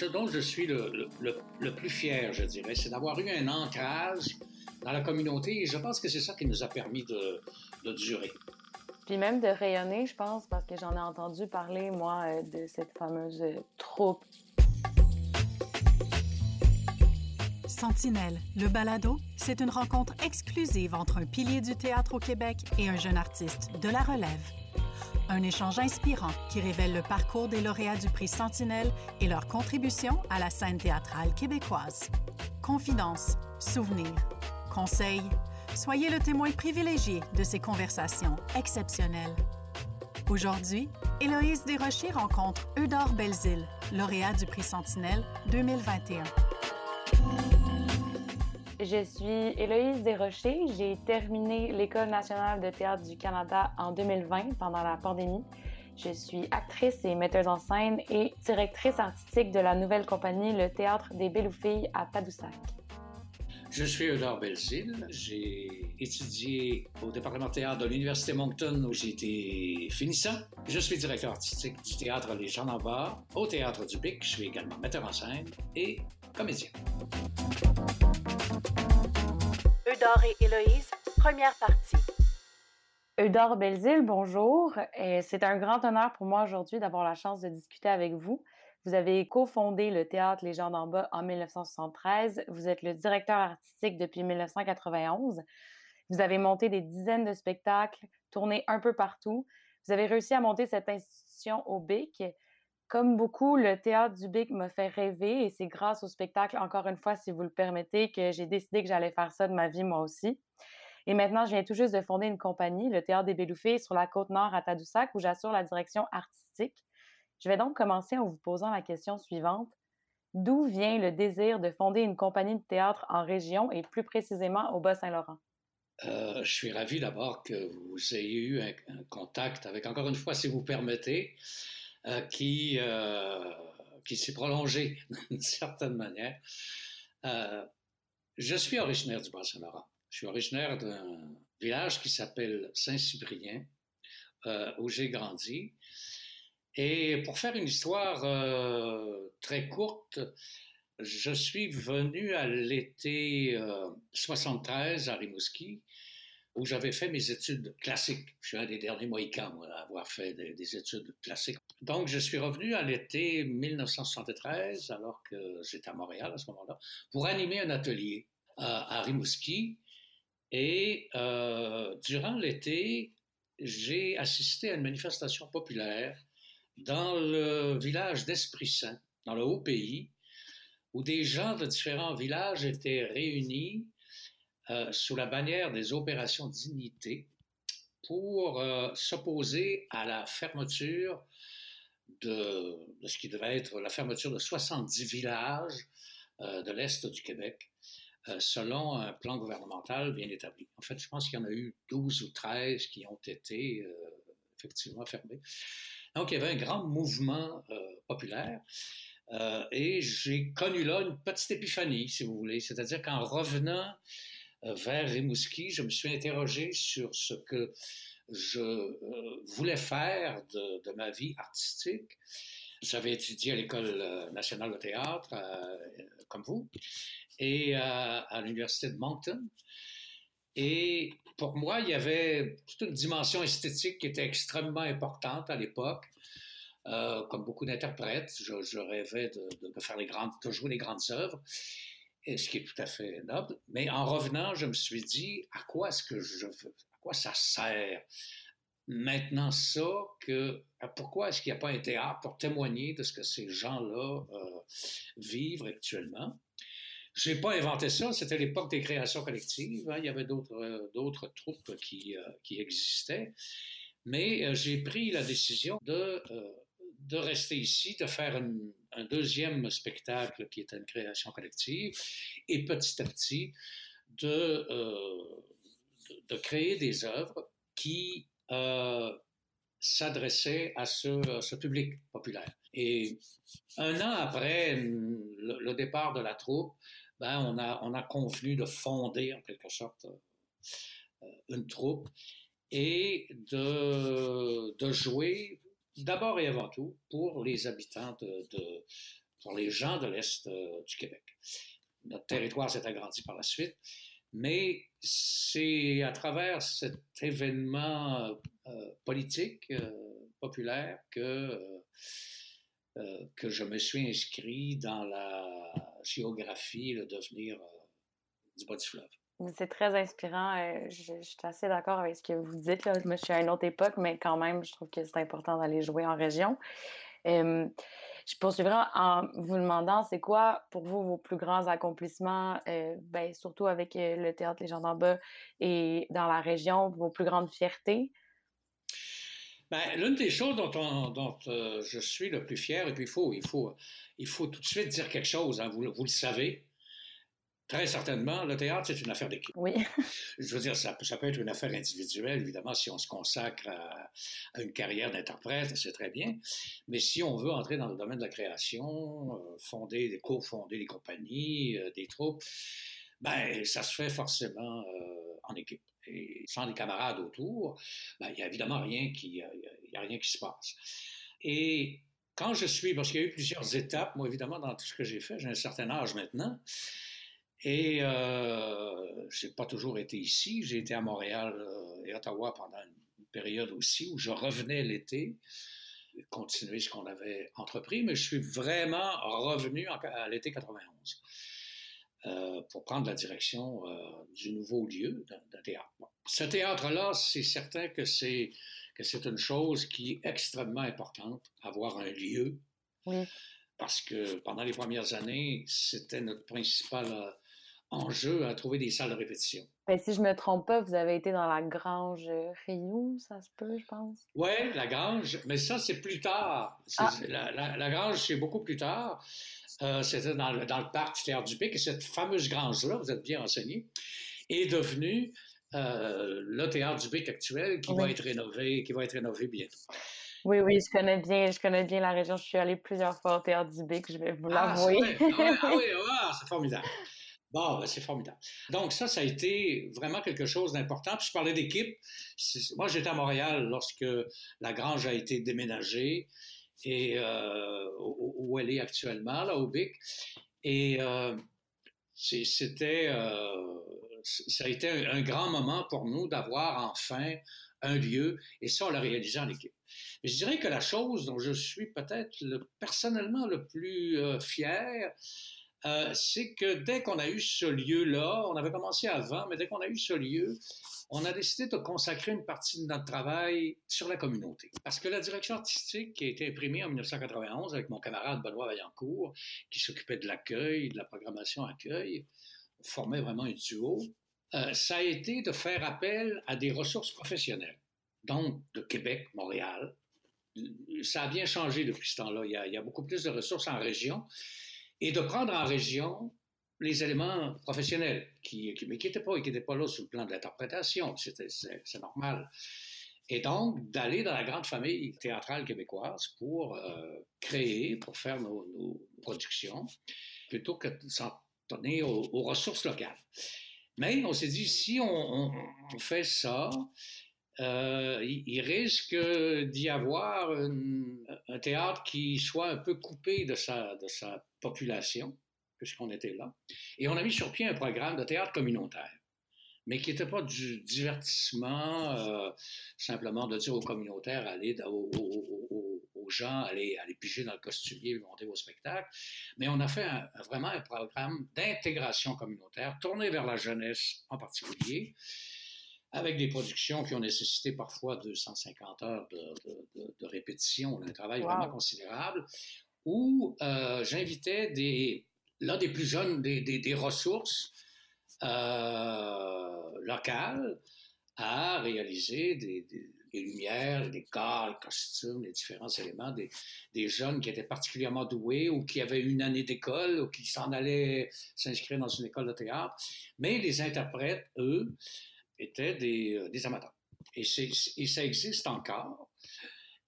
ce dont je suis le, le, plus fier, je dirais, c'est d'avoir eu un ancrage dans la communauté et je pense que c'est ça qui nous a permis de, de, durer. Puis même de rayonner, je pense, parce que j'en ai entendu parler, moi, euh, de cette fameuse troupe. Sentinelle, le balado, c'est une rencontre exclusive entre un pilier du théâtre au Québec et un jeune artiste de la relève. Un échange inspirant qui révèle le parcours des lauréats du prix Sentinelle et leur contribution à la scène théâtrale québécoise. Confidences, souvenirs, conseils, soyez le témoin privilégié de ces conversations exceptionnelles. Aujourd'hui, Héloïse Desrochers rencontre Eudore Belzile, lauréat du prix Sentinelle 2021. Je suis Héloïse Desrochers. J'ai terminé l'École nationale de théâtre du Canada en 2020 pendant la pandémie. Je suis actrice et metteuse en scène et directrice artistique de la nouvelle compagnie Le Théâtre des Filles à Tadoussac. Je suis Eudore Belzile. J'ai étudié au département théâtre de l'Université Moncton où j'ai été finissant. Je suis directeur artistique du théâtre Les Gens d'en bas, au théâtre du Bic. Je suis également metteur en scène et comédien. Eudore et Héloïse, première partie. Eudore Belzile, bonjour. C'est un grand honneur pour moi aujourd'hui d'avoir la chance de discuter avec vous. Vous avez cofondé le théâtre Les gens d'en bas en 1973. Vous êtes le directeur artistique depuis 1991. Vous avez monté des dizaines de spectacles, tourné un peu partout. Vous avez réussi à monter cette institution au BIC comme beaucoup, le théâtre du Bic m'a fait rêver et c'est grâce au spectacle, encore une fois, si vous le permettez, que j'ai décidé que j'allais faire ça de ma vie moi aussi. Et maintenant, je viens tout juste de fonder une compagnie, le Théâtre des Béloufés, sur la côte nord à Tadoussac, où j'assure la direction artistique. Je vais donc commencer en vous posant la question suivante. D'où vient le désir de fonder une compagnie de théâtre en région et plus précisément au Bas-Saint-Laurent? Euh, je suis ravi d'abord que vous ayez eu un, contact avec, encore une fois, si vous permettez, qui, euh, qui s'est prolongé d'une certaine manière. Euh, je suis originaire du Bas-Saint-Laurent. Je suis originaire d'un village qui s'appelle Saint-Cyprien, où j'ai grandi. Et pour faire une histoire très courte, je suis venu à l'été 73 à Rimouski où j'avais fait mes études classiques. Je suis un des derniers Mohicans, à avoir fait des, études classiques. Donc, je suis revenu à l'été 1973, alors que j'étais à Montréal à ce moment-là, pour animer un atelier à Rimouski. Et euh, durant l'été, j'ai assisté à une manifestation populaire dans le village d'Esprit Saint, dans le Haut-Pays, où des gens de différents villages étaient réunis euh, sous la bannière des opérations dignité pour euh, s'opposer à la fermeture de, ce qui devait être la fermeture de 70 villages euh, de l'Est du Québec, selon un plan gouvernemental bien établi. En fait, je pense qu'il y en a eu 12 ou 13 qui ont été effectivement fermés. Donc, il y avait un grand mouvement populaire. et j'ai connu là une petite épiphanie, si vous voulez. C'est-à-dire qu'en revenant vers Rimouski, je me suis interrogé sur ce que je euh, voulais faire de, ma vie artistique. J'avais étudié à l'École euh, nationale de théâtre, comme vous, et à l'Université de Moncton. Et pour moi, il y avait toute une dimension esthétique qui était extrêmement importante à l'époque. comme beaucoup d'interprètes, je, rêvais de, faire les grandes, de jouer les grandes œuvres et ce qui est tout à fait noble. Mais en revenant, je me suis dit, à quoi est-ce que je à quoi ça sert maintenant ça que, pourquoi est-ce qu'il n'y a pas un théâtre pour témoigner de ce que ces gens-là euh, vivent actuellement? Je n'ai pas inventé ça, c'était l'époque des créations collectives. Hein. Il y avait d'autres, euh, d'autres troupes qui, euh, qui existaient. Mais j'ai pris la décision de de rester ici, de faire un deuxième spectacle qui est une création collective, et petit à petit de, euh, de, créer des œuvres qui euh, s'adressaient à ce, public populaire. Et un an après le, départ de la troupe, ben, on, a, on a convenu de fonder en quelque sorte euh, une troupe et de, de jouer d'abord et avant tout pour les habitants de, pour les gens de l'Est du Québec. Notre territoire s'est agrandi par la suite, mais c'est à travers cet événement politique populaire que, que je me suis inscrit dans la géographie, le devenir du bas du fleuve. C'est très inspirant. Je, suis assez d'accord avec ce que vous dites. Là. Moi, je suis à une autre époque, mais quand même, je trouve que c'est important d'aller jouer en région. je poursuivrai en vous demandant, c'est quoi pour vous vos plus grands accomplissements, ben, surtout avec le théâtre Les gens d'en bas et dans la région, vos plus grandes fiertés? Ben, L'une des choses dont, dont je suis le plus fier, et puis il faut, il faut, il faut tout de suite dire quelque chose, hein, vous, vous le savez, Très certainement, le théâtre, c'est une affaire d'équipe. Oui. Je veux dire, ça, ça, peut être une affaire individuelle, évidemment, si on se consacre à, une carrière d'interprète, c'est très bien. Mais si on veut entrer dans le domaine de la création, euh, fonder, co-fonder des compagnies, euh, des troupes, ben, ça se fait forcément euh, en équipe. Et sans les camarades autour, ben, il n'y a évidemment rien qui, y a rien qui se passe. Et quand je suis, parce qu'il y a eu plusieurs étapes, moi, évidemment, dans tout ce que j'ai fait, j'ai un certain âge maintenant. Et euh, je n'ai pas toujours été ici. J'ai été à Montréal euh, et Ottawa pendant une période aussi où je revenais l'été, continuer ce qu'on avait entrepris, mais je suis vraiment revenu à l'été 91 euh, pour prendre la direction du nouveau lieu d'un théâtre. Ce théâtre-là, c'est certain que c'est que c'est une chose qui est extrêmement importante, avoir un lieu. Oui. Parce que pendant les premières années, c'était notre principal enjeu à trouver des salles de répétition. Ben, si je ne me trompe pas, vous avez été dans la Grange Rio, ça se peut, je pense. Oui, la Grange, mais ça, c'est plus tard. Ah. La, Grange, c'est beaucoup plus tard. Euh, c'était dans, le parc du Théâtre du Pic, et cette fameuse Grange-là, vous êtes bien renseigné, est devenue euh, le Théâtre du Pic actuel qui va être rénové, qui va être rénové bientôt. Oui, oui, je connais bien, je connais bien la région. Je suis allée plusieurs fois au Théâtre du Bic, je vais vous ah, l'avouer. Ah, ah, oui, ah, c'est formidable. Bon, ben, c'est formidable. Donc, ça, ça a été vraiment quelque chose d'important. Puis, je parlais d'équipe. Moi, j'étais à Montréal lorsque la grange a été déménagée et euh, où elle est actuellement, là, au BIC. Et euh, c'était, euh, ça a été un, grand moment pour nous d'avoir enfin un lieu, et ça, on l'a réalisé en équipe. je dirais que la chose dont je suis peut-être personnellement le plus fier, euh, c'est que dès qu'on a eu ce lieu-là, on avait commencé avant, mais dès qu'on a eu ce lieu, on a décidé de consacrer une partie de notre travail sur la communauté. Parce que la direction artistique qui a été imprimée en 1991 avec mon camarade Benoît Vaillancourt, qui s'occupait de l'accueil, de la programmation accueil, formait vraiment un duo, euh, ça a été de faire appel à des ressources professionnelles, donc de Québec, Montréal. Ça a bien changé depuis ce temps-là. Il, il y a beaucoup plus de ressources en région et de prendre en région les éléments professionnels, qui, qui mais qui n'étaient pas, pas là sur le plan de l'interprétation, c'est normal. Et donc, d'aller dans la grande famille théâtrale québécoise pour euh, créer, pour faire nos, productions, plutôt que de s'en donner aux, ressources locales. Mais on s'est dit, si on, fait ça, euh, il, risque d'y avoir un théâtre qui soit un peu coupé de sa, de sa population, puisqu'on était là. Et on a mis sur pied un programme de théâtre communautaire, mais qui n'était pas du divertissement, euh, simplement de dire aux communautaires, aller aux, gens, aller, aller piger dans le costumier, monter vos spectacles. Mais on a fait vraiment un programme d'intégration communautaire, tourné vers la jeunesse en particulier, avec des productions qui ont nécessité parfois 250 heures de, répétition, un travail vraiment considérable où euh, j'invitais là, des plus jeunes, des, ressources euh, locales à réaliser des, lumières, des corps, les costumes, les différents éléments, des, jeunes qui étaient particulièrement doués ou qui avaient une année d'école ou qui s'en allaient s'inscrire dans une école de théâtre. Mais les interprètes, eux, étaient des, euh, amateurs. Et ça existe encore.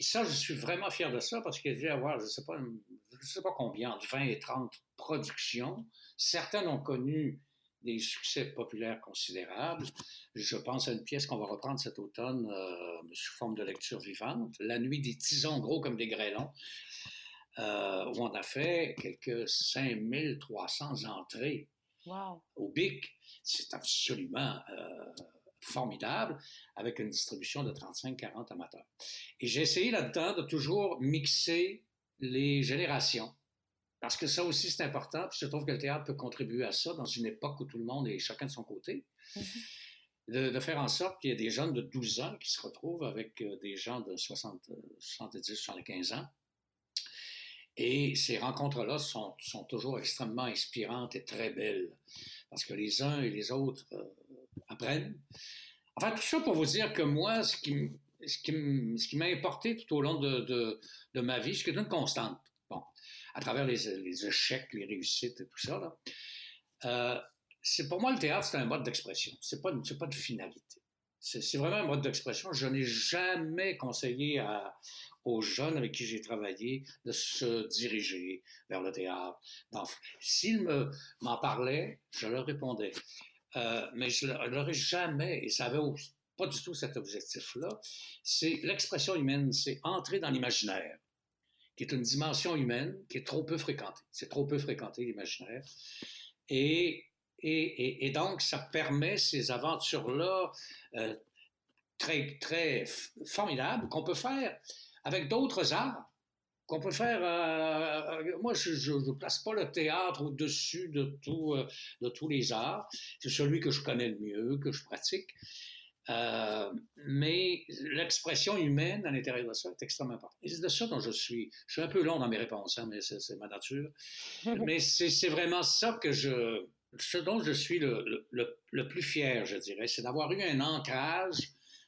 Et ça, je suis vraiment fier de ça parce qu'il y a avoir, je ne sais, pas, je sais pas combien, entre 20 et 30 productions. Certaines ont connu des succès populaires considérables. Je pense à une pièce qu'on va reprendre cet automne euh, sous forme de lecture vivante, La nuit des tisons gros comme des grêlons. où on a fait quelques 5300 entrées au BIC. C'est absolument formidable, avec une distribution de 35-40 amateurs. Et j'ai essayé là-dedans de toujours mixer les générations. Parce que ça aussi, c'est important. Puis je trouve que le théâtre peut contribuer à ça dans une époque où tout le monde est chacun de son côté. Mm-hmm. de, faire en sorte qu'il y ait des jeunes de 12 ans qui se retrouvent avec euh, des gens de 60, 70, 75 ans. Et ces rencontres-là sont, sont, toujours extrêmement inspirantes et très belles. Parce que les uns et les autres euh, apprennent. Enfin, tout ça pour vous dire que moi, ce qui, ce qui, m'a importé tout au long de, de, de ma vie, ce qui est une constante, bon, à travers les, échecs, les réussites et tout ça, là, euh, c'est pour moi le théâtre, c'est un mode d'expression. C'est pas, pas de finalité. C'est vraiment un mode d'expression. Je n'ai jamais conseillé aux jeunes avec qui j'ai travaillé de se diriger vers le théâtre. S'ils m'en parlaient, je leur répondais. Euh, mais je ne l'aurais jamais, et ça avait pas du tout cet objectif-là, c'est l'expression humaine, c'est entrer dans l'imaginaire, qui est une dimension humaine qui est trop peu fréquentée. C'est trop peu fréquenté, l'imaginaire. Et, donc, ça permet ces aventures-là euh, très, très formidables qu'on peut faire avec d'autres arts qu'on peut faire. Euh, euh, moi, je ne place pas le théâtre au-dessus de, tout, euh, de tous les arts. C'est celui que je connais le mieux, que je pratique. mais l'expression humaine à l'intérieur de ça est extrêmement importante. Et c'est de ça dont je suis. Je suis un peu long dans mes réponses, hein, mais c'est ma nature. mais c'est vraiment ça que je. Ce dont je suis le, le, le plus fier, je dirais, c'est d'avoir eu un ancrage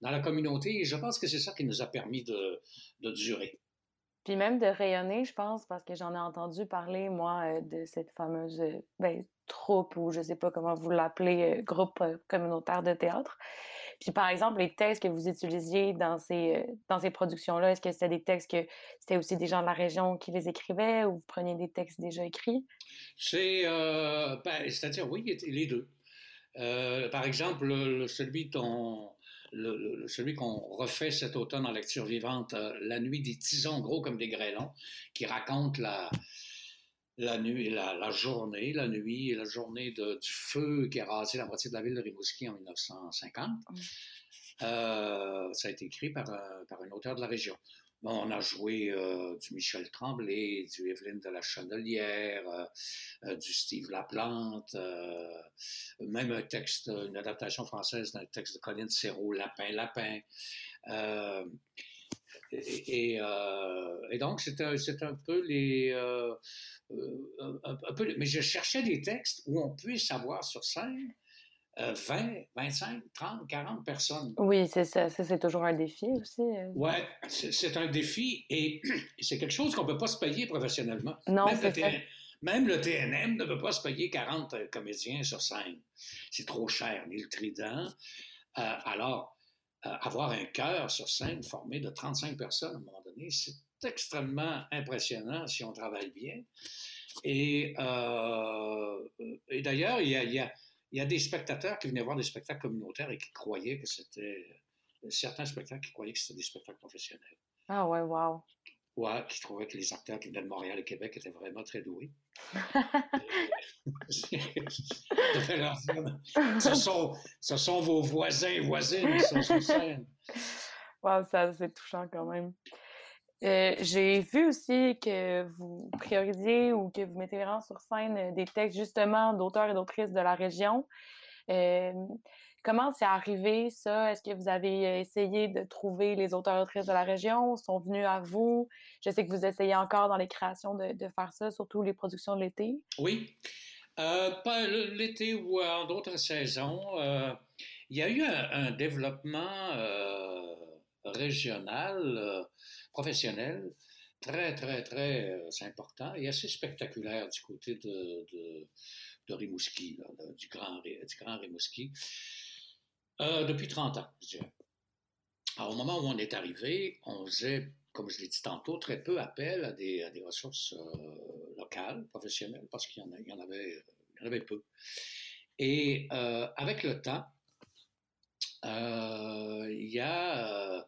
dans la communauté. Et je pense que c'est ça qui nous a permis de, de durer. Puis même de rayonner, je pense, parce que j'en ai entendu parler, moi, euh, de cette fameuse euh, ben, troupe, ou je sais pas comment vous l'appelez, euh, groupe communautaire de théâtre. Puis par exemple, les textes que vous utilisiez dans ces, dans ces productions-là, est-ce que c'était des textes que c'était aussi des gens de la région qui les écrivaient ou vous preniez des textes déjà écrits? C'est, ben, c'est-à-dire, oui, les deux. par exemple, celui dont celui qu'on refait cet automne en lecture vivante, euh, La nuit des tisons gros comme des grêlons, qui raconte la, la nuit, la, la, journée, la nuit et la journée de, du feu qui a rasé la moitié de la ville de Rimouski en 1950. Euh, ça a été écrit par, par un auteur de la région on a joué euh, du Michel Tremblay, du Evelyne de la Chandelière, euh, euh, du Steve Laplante, même un texte, une adaptation française d'un texte de Colin Serrault, Lapin, Lapin. Et, donc, c'est un, un, peu les. un, peu, mais je cherchais des textes où on puisse savoir sur scène 20, 25, 30, 40 personnes. Oui, c'est ça. Ça, c'est toujours un défi aussi. Euh. Oui, c'est un défi et c'est quelque chose qu'on ne peut pas se payer professionnellement. Non, c'est ça. Même le TNM ne peut pas se payer 40 euh, comédiens sur scène. C'est trop cher, ni le trident. Euh, alors, avoir un chœur sur scène formé de 35 personnes à un moment donné, c'est extrêmement impressionnant si on travaille bien. Et, et d'ailleurs, il y a il y a des spectateurs qui venaient voir des spectacles communautaires et qui croyaient que c'était. Certains spectacles qui croyaient que c'était des spectacles professionnels. Ah ouais, wow. Ouais, qui trouvaient que les acteurs qui venaient de Montréal et Québec étaient vraiment très doués. ce, sont, ce sont vos voisins et voisines qui sont sur scène. Wow, ça, c'est touchant quand même. Euh, j'ai vu aussi que vous priorisiez ou que vous mettez vraiment sur scène euh, des textes justement d'auteurs et d'autrices de la région. Euh, comment c'est arrivé ça? Est-ce que vous avez essayé de trouver les auteurs et autrices de la région? Sont venus à vous? Je sais que vous essayez encore dans les créations de, faire ça, surtout les productions de l'été. Oui. l'été ou en d'autres saisons. il y a eu un développement régional professionnel très, très, très euh, important et assez spectaculaire du côté de, de, Rimouski, du, grand, du grand Rimouski, euh, depuis 30 ans, je dirais. Alors, au moment où on est arrivé, on faisait, comme je l'ai dit tantôt, très peu appel à des, à des ressources euh, locales, professionnelles, parce qu'il y, y y en avait peu. Et avec le temps, il y a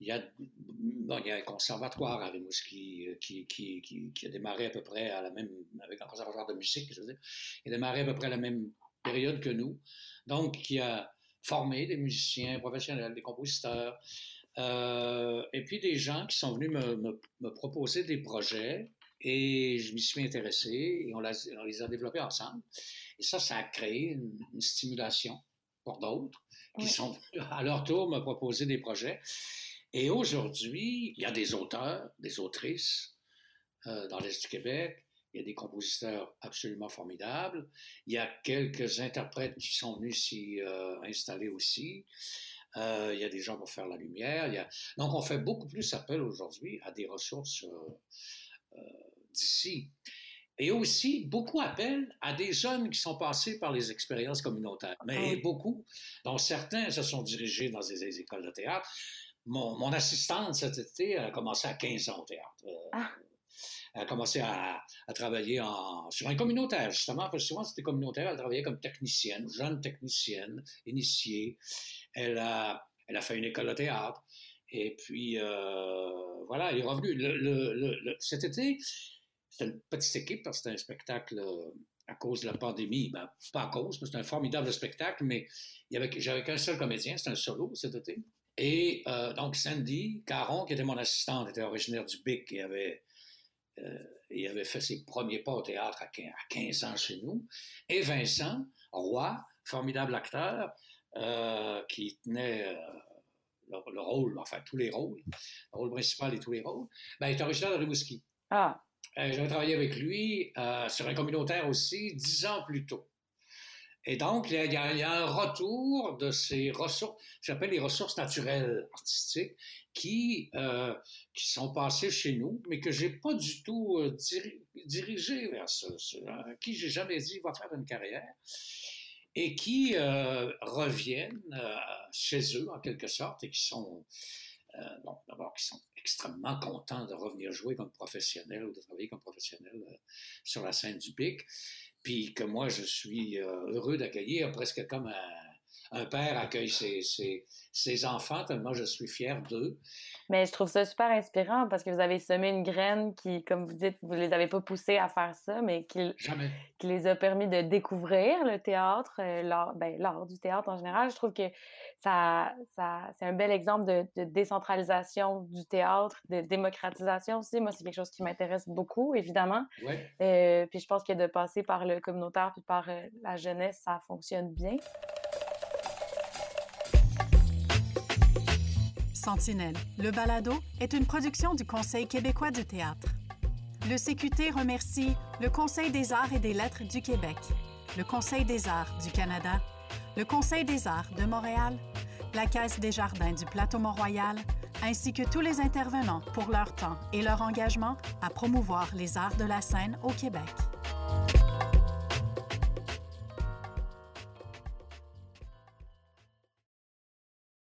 il y, a, bon, il y a un conservatoire à Rimouski qui, qui, a démarré à peu près à la même, avec un conservatoire de musique, je veux dire, il a démarré à peu près à la même période que nous. Donc, qui a formé des musiciens professionnels, des compositeurs, euh, et puis des gens qui sont venus me, proposer des projets et je m'y suis intéressé et on, les a développés ensemble. Et ça, ça a créé une stimulation pour d'autres qui oui. sont à leur tour me proposer des projets. Et aujourd'hui, il y a des auteurs, des autrices euh, dans l'Est du Québec. Il y a des compositeurs absolument formidables. Il y a quelques interprètes qui sont venus s'y euh, installer aussi. Euh, il y a des gens pour faire la lumière. Il y a... Donc, on fait beaucoup plus appel aujourd'hui à des ressources d'ici. Et aussi, beaucoup appel à des jeunes qui sont passés par les expériences communautaires. Mais oui. beaucoup, dont certains se sont dirigés dans des, des écoles de théâtre. Mon, mon, assistante cet été, elle a commencé à 15 ans au théâtre. Ah. Elle a commencé à, à, travailler en, sur un communautaire, justement, parce que souvent c'était communautaire, elle travaillait comme technicienne, jeune technicienne, initiée. Elle a, elle a fait une école de théâtre. Et puis, euh, voilà, elle est revenue. Le, le, le, cet été, c'était une petite équipe parce que c'était un spectacle euh, à cause de la pandémie. Ben, pas à cause, mais c'était un formidable spectacle, mais j'avais qu'un seul comédien, c'était un solo cet été. Et euh, donc, Sandy Caron, qui était mon assistante, était originaire du BIC et avait, euh, avait fait ses premiers pas au théâtre à 15 ans chez nous. Et Vincent Roy, formidable acteur, qui tenait le, le, rôle, enfin tous les rôles, le rôle principal et tous les rôles, ben, est originaire de Rimouski. Ah. J'avais travaillé avec lui sur un communautaire aussi dix ans plus tôt. Et donc, il y, a, un retour de ces ressources, j'appelle les ressources naturelles artistiques, qui, euh, qui sont passées chez nous, mais que j'ai pas du tout euh, diri dirigé vers ce, ce à qui j'ai jamais dit va faire une carrière, et qui euh, reviennent euh, chez eux en quelque sorte et qui sont, euh, bon, d'abord, qui sont extrêmement contents de revenir jouer comme professionnel ou de travailler comme professionnel euh, sur la scène du PIC puis que moi, je suis euh, heureux d'accueillir presque comme un, un père accueille ses, ses, ses, enfants, tellement je suis fier d'eux. Mais je trouve ça super inspirant parce que vous avez semé une graine qui, comme vous dites, vous ne les avez pas poussés à faire ça, mais qui, qui les a permis de découvrir le théâtre, euh, l'art ben, du théâtre en général. Je trouve que ça, ça c'est un bel exemple de, de, décentralisation du théâtre, de démocratisation aussi. Moi, c'est quelque chose qui m'intéresse beaucoup, évidemment. Ouais. Euh, puis je pense que de passer par le communautaire puis par euh, la jeunesse, ça fonctionne bien. Sentinelle, le balado est une production du Conseil québécois du théâtre. Le CQT remercie le Conseil des arts et des lettres du Québec, le Conseil des arts du Canada, le Conseil des arts de Montréal, la Caisse des jardins du Plateau Mont-Royal, ainsi que tous les intervenants pour leur temps et leur engagement à promouvoir les arts de la scène au Québec.